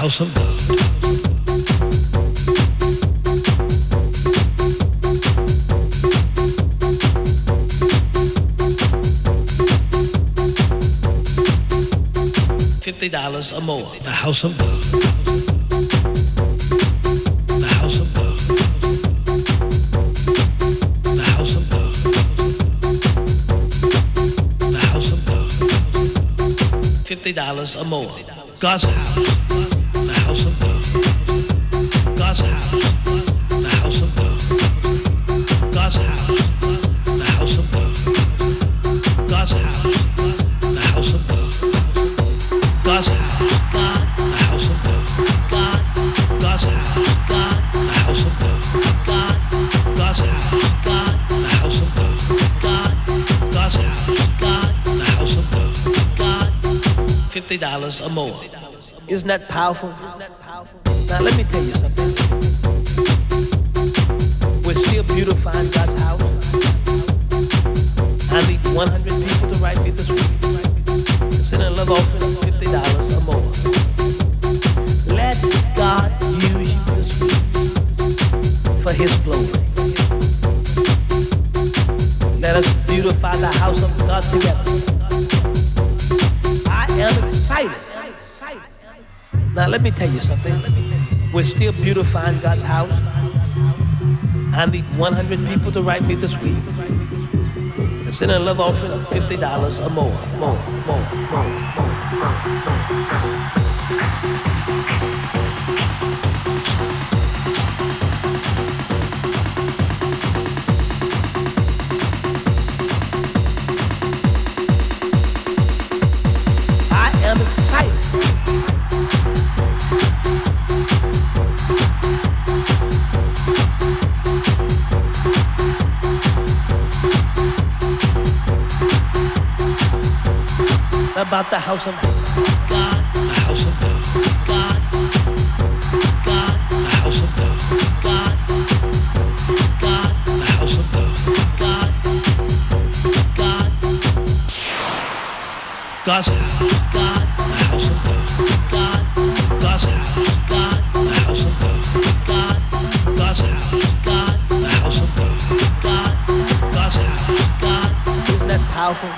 house of. Fifty dollars or more. The house of. Fifty dollars or more. God's house. The house of God. God's house. The house of God. God's house. The house of God. God's house. The house of God. God's house, the house of God, God, God's house, the house of God, God, God's house, the house of God, God, God's house, the house of God, God, fifty dollars or more. Isn't that powerful? Let me tell you something. We're still beautifying God's house. I need 100 people to write me this week. Send a love offering of fifty dollars or more. Let God use this for His glory. Let us beautify the house of God together. I am excited. Now let me tell you something. We're still beautifying God's house. I need 100 people to write me this week. And send a love offering of $50 or more, more, more, more, more. I house of God, the house of God, God, God, the house of God, God, God, the house of God, God, God, God's house, God, the house of God, God, God's house, God, the house of God, God, God's house, God, the house of God, God, God's house, God. Isn't that powerful?